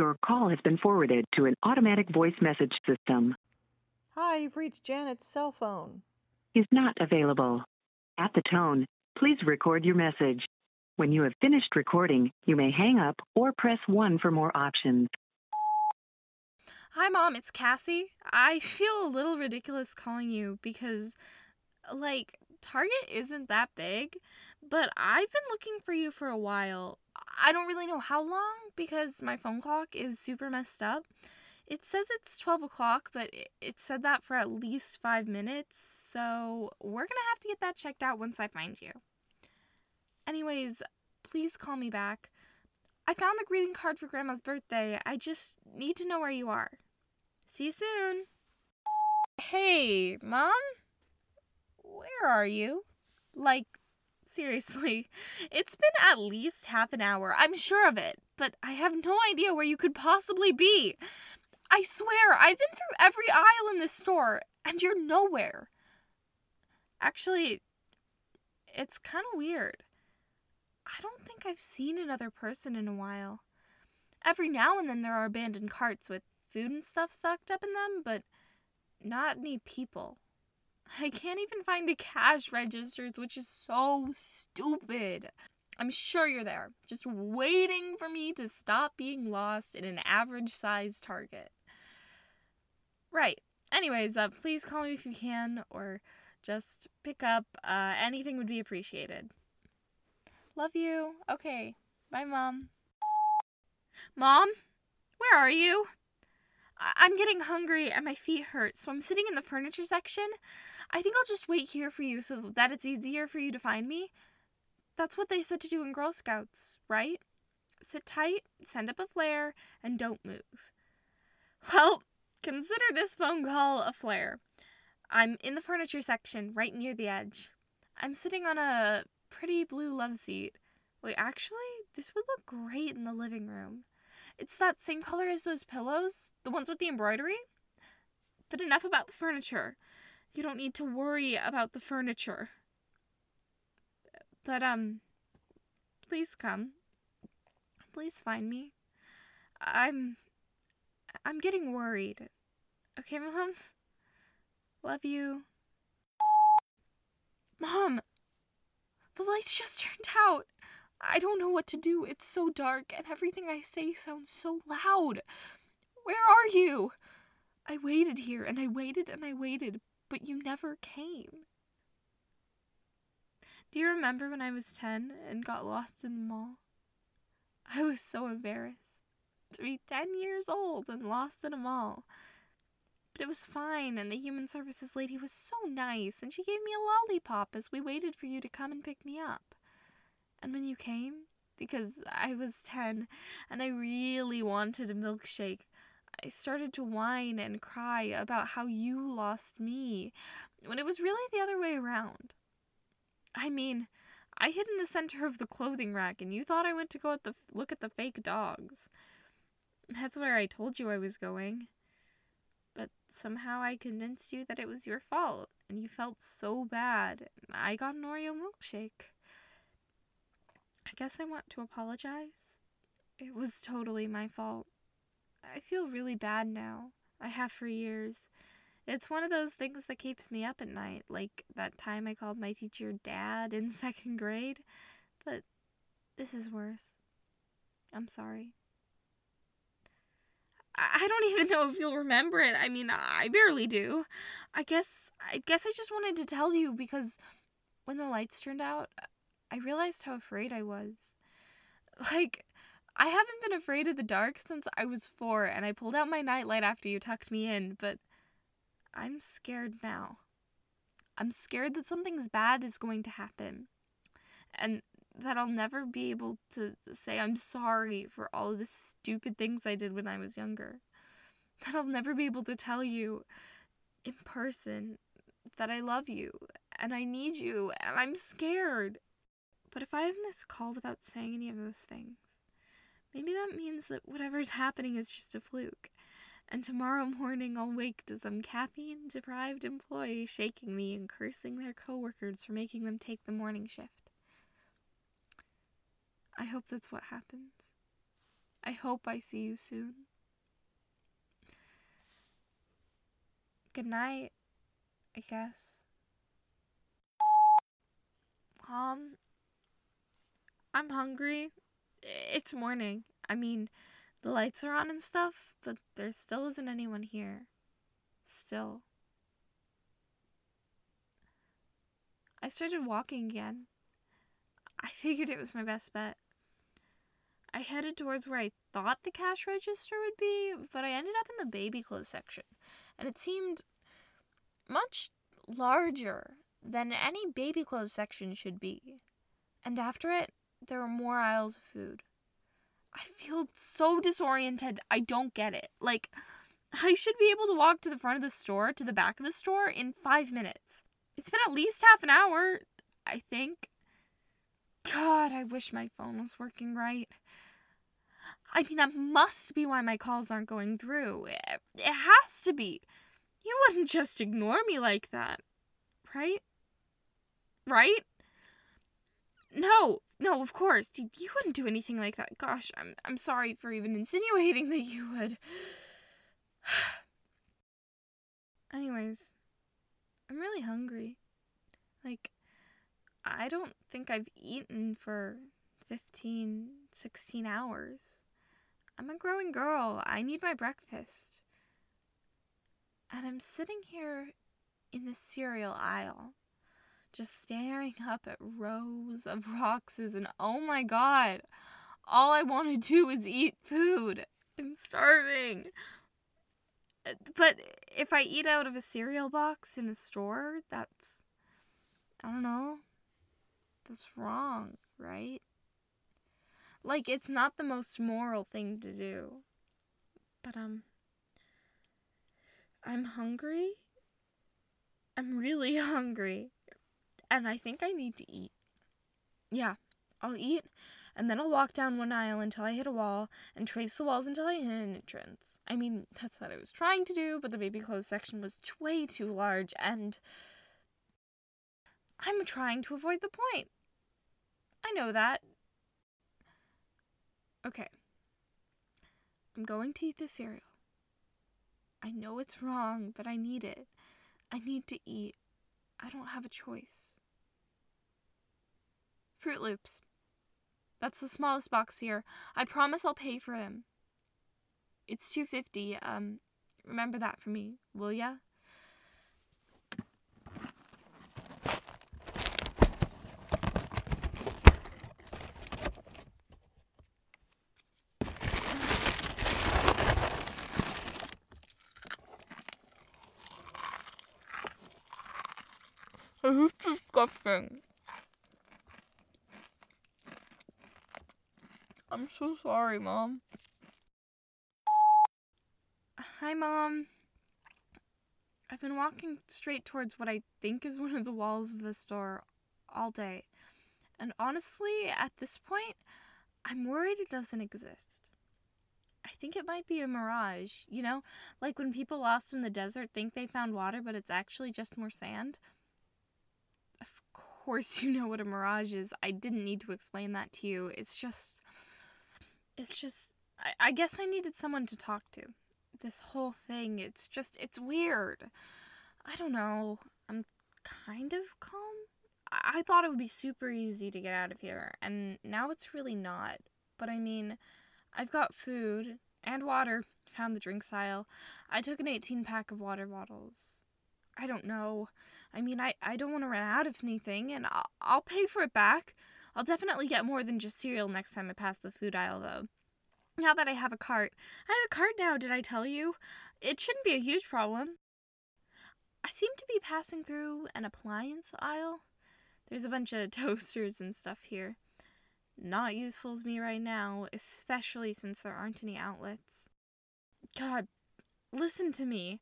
Your call has been forwarded to an automatic voice message system. Hi, you've reached Janet's cell phone. Is not available. At the tone, please record your message. When you have finished recording, you may hang up or press 1 for more options. Hi, Mom, it's Cassie. I feel a little ridiculous calling you because, like, Target isn't that big, but I've been looking for you for a while. I don't really know how long because my phone clock is super messed up. It says it's 12 o'clock, but it said that for at least five minutes, so we're gonna have to get that checked out once I find you. Anyways, please call me back. I found the greeting card for Grandma's birthday. I just need to know where you are. See you soon. Hey, Mom? Where are you? Like, seriously, it's been at least half an hour. I'm sure of it, but I have no idea where you could possibly be. I swear, I've been through every aisle in this store, and you're nowhere. Actually, it's kind of weird. I don't think I've seen another person in a while. Every now and then there are abandoned carts with food and stuff stocked up in them, but not any people. I can't even find the cash registers, which is so stupid. I'm sure you're there, just waiting for me to stop being lost in an average sized Target. Right. Anyways, uh, please call me if you can, or just pick up. Uh, anything would be appreciated. Love you. Okay. Bye, Mom. Mom? Where are you? I'm getting hungry and my feet hurt, so I'm sitting in the furniture section. I think I'll just wait here for you so that it's easier for you to find me. That's what they said to do in Girl Scouts, right? Sit tight, send up a flare, and don't move. Well, consider this phone call a flare. I'm in the furniture section, right near the edge. I'm sitting on a pretty blue love seat. Wait, actually, this would look great in the living room. It's that same color as those pillows, the ones with the embroidery. But enough about the furniture. You don't need to worry about the furniture. But, um, please come. Please find me. I'm. I'm getting worried. Okay, Mom? Love you. Mom! The lights just turned out. I don't know what to do. It's so dark, and everything I say sounds so loud. Where are you? I waited here, and I waited, and I waited, but you never came. Do you remember when I was 10 and got lost in the mall? I was so embarrassed to be 10 years old and lost in a mall. But it was fine, and the human services lady was so nice, and she gave me a lollipop as we waited for you to come and pick me up. And when you came, because I was 10 and I really wanted a milkshake, I started to whine and cry about how you lost me, when it was really the other way around. I mean, I hid in the center of the clothing rack, and you thought I went to go at the look at the fake dogs. That's where I told you I was going. But somehow I convinced you that it was your fault, and you felt so bad. I got an Oreo milkshake. I guess I want to apologize. It was totally my fault. I feel really bad now. I have for years. It's one of those things that keeps me up at night, like that time I called my teacher dad in second grade. But this is worse. I'm sorry. I don't even know if you'll remember it. I mean, I barely do. I guess I guess I just wanted to tell you because when the lights turned out, I realized how afraid I was. Like I haven't been afraid of the dark since I was 4 and I pulled out my nightlight after you tucked me in, but I'm scared now. I'm scared that something's bad is going to happen. And that I'll never be able to say I'm sorry for all the stupid things I did when I was younger. That I'll never be able to tell you in person that I love you and I need you and I'm scared. But if I have this call without saying any of those things, maybe that means that whatever's happening is just a fluke. And tomorrow morning I'll wake to some caffeine deprived employee shaking me and cursing their coworkers for making them take the morning shift. I hope that's what happens. I hope I see you soon. Good night, I guess. Mom, I'm hungry. It's morning. I mean, the lights are on and stuff, but there still isn't anyone here. Still. I started walking again. I figured it was my best bet. I headed towards where I thought the cash register would be, but I ended up in the baby clothes section, and it seemed much larger than any baby clothes section should be. And after it, there were more aisles of food. I feel so disoriented. I don't get it. Like, I should be able to walk to the front of the store to the back of the store in five minutes. It's been at least half an hour, I think. God, I wish my phone was working right. I mean, that must be why my calls aren't going through. It, it has to be. You wouldn't just ignore me like that, right? Right? No, no, of course. You, you wouldn't do anything like that. Gosh, I'm I'm sorry for even insinuating that you would. Anyways, I'm really hungry. Like I don't think I've eaten for 15, 16 hours. I'm a growing girl. I need my breakfast. And I'm sitting here in the cereal aisle, just staring up at rows of boxes, and oh my god, all I want to do is eat food. I'm starving. But if I eat out of a cereal box in a store, that's. I don't know. That's wrong, right? Like, it's not the most moral thing to do. But, um. I'm hungry. I'm really hungry. And I think I need to eat. Yeah, I'll eat, and then I'll walk down one aisle until I hit a wall, and trace the walls until I hit an entrance. I mean, that's what I was trying to do, but the baby clothes section was way too large, and. I'm trying to avoid the point. I know that. Okay. I'm going to eat the cereal. I know it's wrong, but I need it. I need to eat. I don't have a choice. Froot Loops. That's the smallest box here. I promise I'll pay for them. It's 250. Um remember that for me, will ya? Disgusting. I'm so sorry, Mom. Hi, Mom. I've been walking straight towards what I think is one of the walls of the store all day. And honestly, at this point, I'm worried it doesn't exist. I think it might be a mirage, you know? Like when people lost in the desert think they found water, but it's actually just more sand Of course you know what a mirage is. I didn't need to explain that to you. It's just. It's just. I, I guess I needed someone to talk to. This whole thing, it's just. It's weird. I don't know. I'm kind of calm. I, I thought it would be super easy to get out of here, and now it's really not. But I mean, I've got food and water. Found the drinks aisle. I took an 18 pack of water bottles. I don't know. I mean, I, I don't want to run out of anything, and I'll, I'll pay for it back. I'll definitely get more than just cereal next time I pass the food aisle, though. Now that I have a cart. I have a cart now, did I tell you? It shouldn't be a huge problem. I seem to be passing through an appliance aisle. There's a bunch of toasters and stuff here. Not useful to me right now, especially since there aren't any outlets. God, listen to me.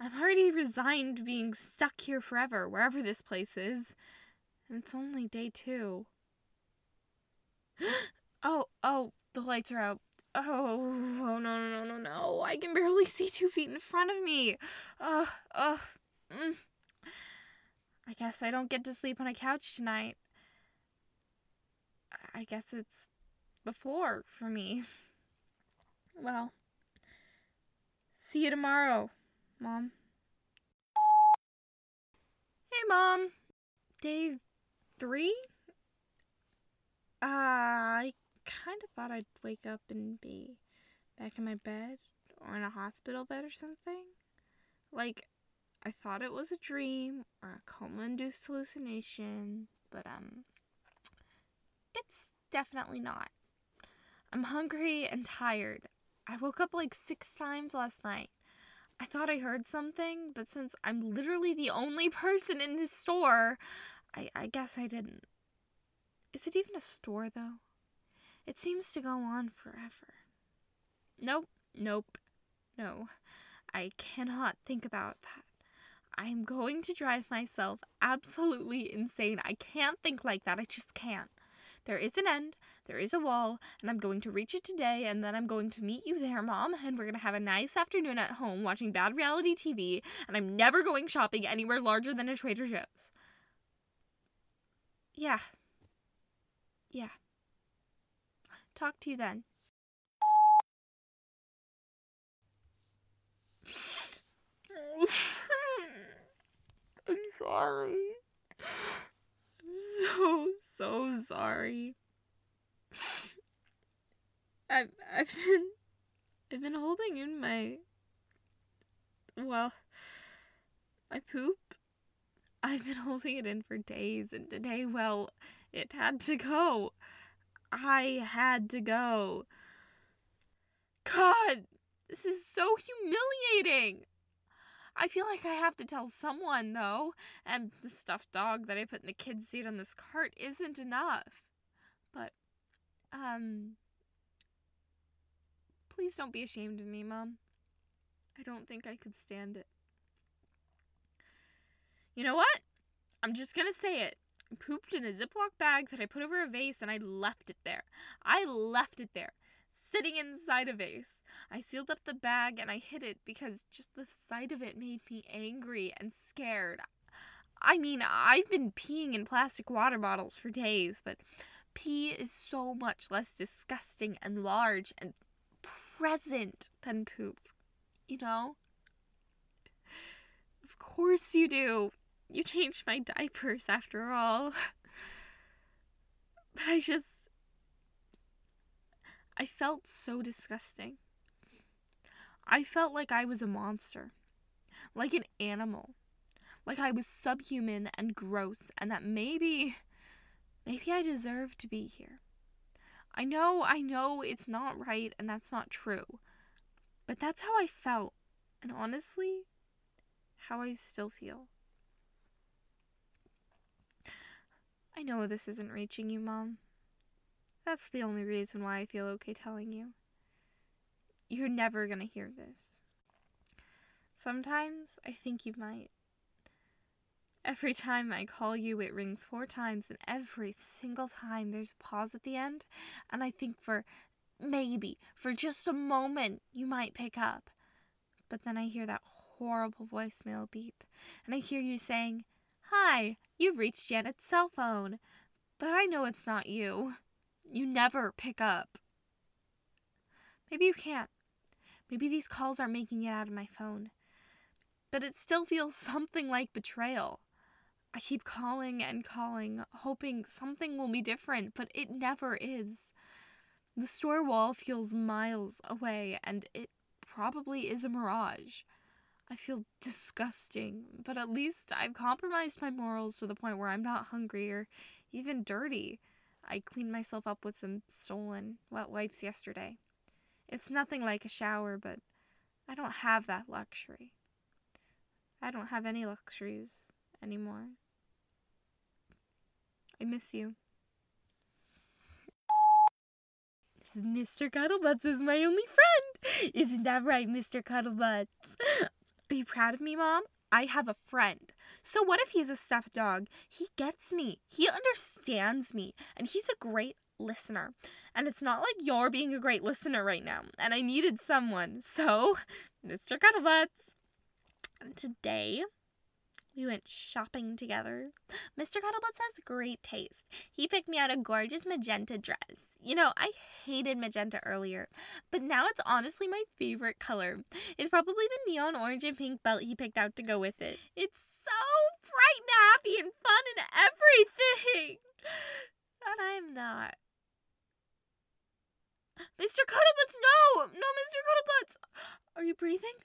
I've already resigned to being stuck here forever, wherever this place is. And it's only day two. oh, oh, the lights are out. Oh, oh, no, no, no, no, no. I can barely see two feet in front of me. Ugh, ugh. Mm. I guess I don't get to sleep on a couch tonight. I guess it's the floor for me. Well, see you tomorrow, Mom. Hey, Mom. Day three? Uh, I kind of thought I'd wake up and be back in my bed or in a hospital bed or something. Like, I thought it was a dream or a coma induced hallucination, but, um, it's definitely not. I'm hungry and tired. I woke up like six times last night. I thought I heard something, but since I'm literally the only person in this store, I, I guess I didn't. Is it even a store, though? It seems to go on forever. Nope, nope, no. I cannot think about that. I'm going to drive myself absolutely insane. I can't think like that. I just can't. There is an end, there is a wall, and I'm going to reach it today, and then I'm going to meet you there, Mom, and we're going to have a nice afternoon at home watching bad reality TV, and I'm never going shopping anywhere larger than a Trader Joe's. Yeah. Yeah. Talk to you then. I'm sorry. I'm so so sorry. I've I've been I've been holding in my well my poop. I've been holding it in for days and today well it had to go. I had to go. God, this is so humiliating. I feel like I have to tell someone, though, and the stuffed dog that I put in the kid's seat on this cart isn't enough. But, um, please don't be ashamed of me, Mom. I don't think I could stand it. You know what? I'm just gonna say it. Pooped in a Ziploc bag that I put over a vase and I left it there. I left it there sitting inside a vase. I sealed up the bag and I hid it because just the sight of it made me angry and scared. I mean, I've been peeing in plastic water bottles for days, but pee is so much less disgusting and large and present than poop. You know? Of course you do. You changed my diapers after all. But I just I felt so disgusting. I felt like I was a monster, like an animal, like I was subhuman and gross, and that maybe, maybe I deserved to be here. I know, I know it's not right and that's not true, but that's how I felt, and honestly, how I still feel. I know this isn't reaching you, Mom. That's the only reason why I feel okay telling you. You're never gonna hear this. Sometimes I think you might. Every time I call you, it rings four times, and every single time there's a pause at the end, and I think for maybe, for just a moment, you might pick up. But then I hear that horrible voicemail beep, and I hear you saying, Hi, you've reached Janet's cell phone. But I know it's not you. You never pick up. Maybe you can't. Maybe these calls aren't making it out of my phone. But it still feels something like betrayal. I keep calling and calling, hoping something will be different, but it never is. The store wall feels miles away, and it probably is a mirage. I feel disgusting, but at least I've compromised my morals to the point where I'm not hungry or even dirty. I cleaned myself up with some stolen wet wipes yesterday. It's nothing like a shower, but I don't have that luxury. I don't have any luxuries anymore. I miss you. Mr. Cuddlebutts is my only friend. Isn't that right, Mr. Cuddlebutts? Are you proud of me, Mom? I have a friend. So what if he's a stuffed dog? He gets me. He understands me. And he's a great listener. And it's not like you're being a great listener right now. And I needed someone. So, Mr. Cuddlebutts. And today, We went shopping together. Mr. Cuddlebutts has great taste. He picked me out a gorgeous magenta dress. You know, I hated magenta earlier, but now it's honestly my favorite color. It's probably the neon orange and pink belt he picked out to go with it. It's so bright and happy and fun and everything. And I'm not. Mr. Cuddlebutts, no! No, Mr. Cuddlebutts! Are you breathing?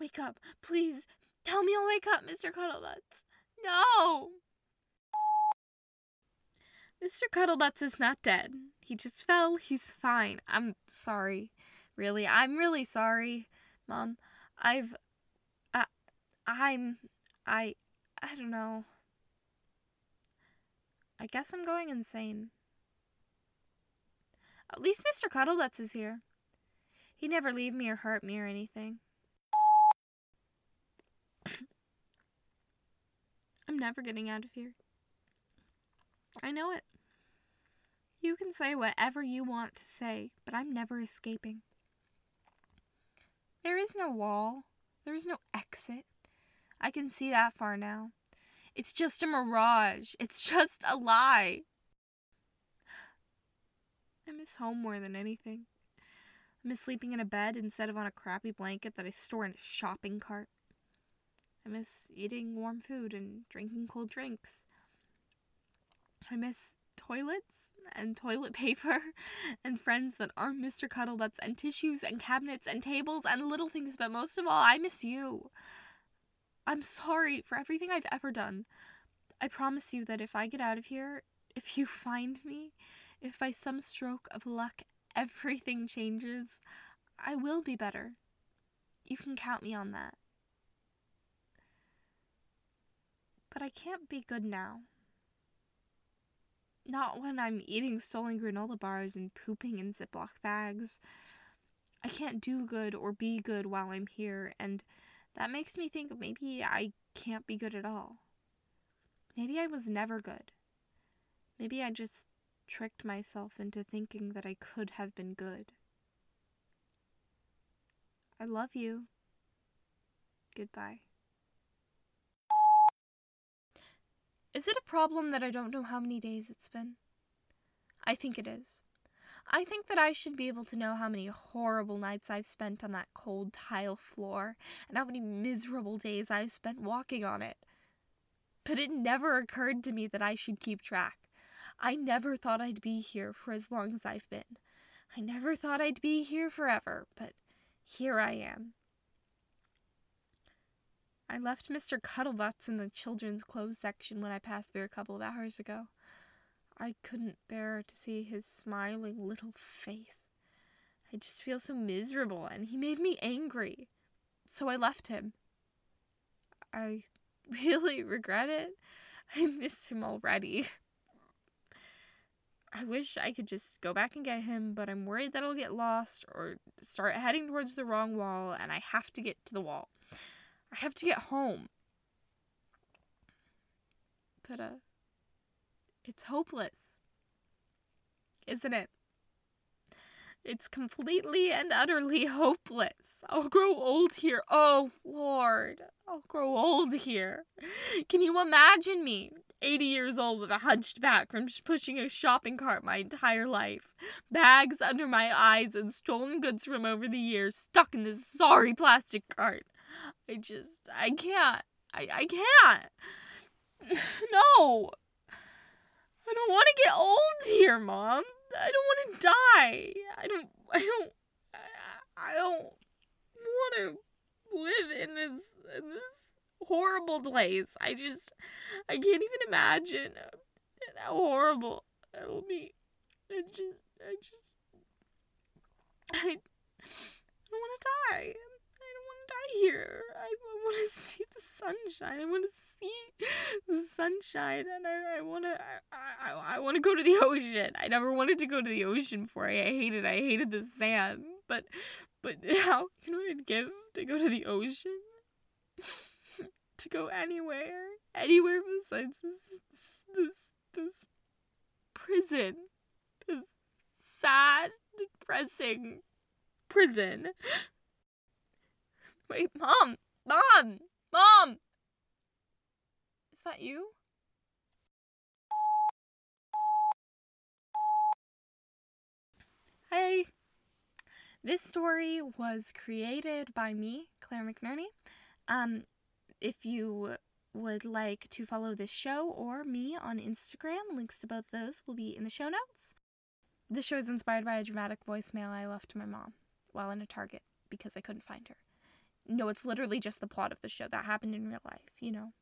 Wake up, please. Tell me I'll wake up, Mr. Cuddlebutts. No! Mr. Cuddlebutts is not dead. He just fell. He's fine. I'm sorry. Really, I'm really sorry, Mom. I've. I, I'm. I. I don't know. I guess I'm going insane. At least Mr. Cuddlebutts is here. He'd never leave me or hurt me or anything. I'm never getting out of here. I know it. You can say whatever you want to say, but I'm never escaping. There is no wall. There is no exit. I can see that far now. It's just a mirage. It's just a lie. I miss home more than anything. I miss sleeping in a bed instead of on a crappy blanket that I store in a shopping cart. I miss eating warm food and drinking cold drinks. I miss toilets and toilet paper and friends that aren't Mr. Cuddlebutts and tissues and cabinets and tables and little things, but most of all, I miss you. I'm sorry for everything I've ever done. I promise you that if I get out of here, if you find me, if by some stroke of luck everything changes, I will be better. You can count me on that. But I can't be good now. Not when I'm eating stolen granola bars and pooping in Ziploc bags. I can't do good or be good while I'm here, and that makes me think maybe I can't be good at all. Maybe I was never good. Maybe I just tricked myself into thinking that I could have been good. I love you. Goodbye. Is it a problem that I don't know how many days it's been? I think it is. I think that I should be able to know how many horrible nights I've spent on that cold tile floor and how many miserable days I've spent walking on it. But it never occurred to me that I should keep track. I never thought I'd be here for as long as I've been. I never thought I'd be here forever, but here I am. I left Mr. Cuddlebutts in the children's clothes section when I passed through a couple of hours ago. I couldn't bear to see his smiling little face. I just feel so miserable, and he made me angry. So I left him. I really regret it. I miss him already. I wish I could just go back and get him, but I'm worried that I'll get lost or start heading towards the wrong wall, and I have to get to the wall. I have to get home. But, uh, it's hopeless. Isn't it? It's completely and utterly hopeless. I'll grow old here. Oh, Lord. I'll grow old here. Can you imagine me? 80 years old with a hunched back from pushing a shopping cart my entire life. Bags under my eyes and stolen goods from over the years stuck in this sorry plastic cart. I just, I can't. I, I can't. no. I don't want to get old here, Mom. I don't want to die. I don't, I don't, I, I don't want to live in this, in this horrible place. I just, I can't even imagine how horrible it will be. I just, I just, I, I don't want to die die here. I want to see the sunshine. I want to see the sunshine, and I, I want to I, I, I want to go to the ocean. I never wanted to go to the ocean before. I, I hated I hated the sand, but but how can I give to go to the ocean? to go anywhere, anywhere besides this this this prison, this sad, depressing prison. Wait, Mom! Mom! Mom! Is that you? Hey! This story was created by me, Claire McNerney. Um, if you would like to follow this show or me on Instagram, links to both those will be in the show notes. This show is inspired by a dramatic voicemail I left to my mom while in a Target because I couldn't find her. No, it's literally just the plot of the show that happened in real life, you know.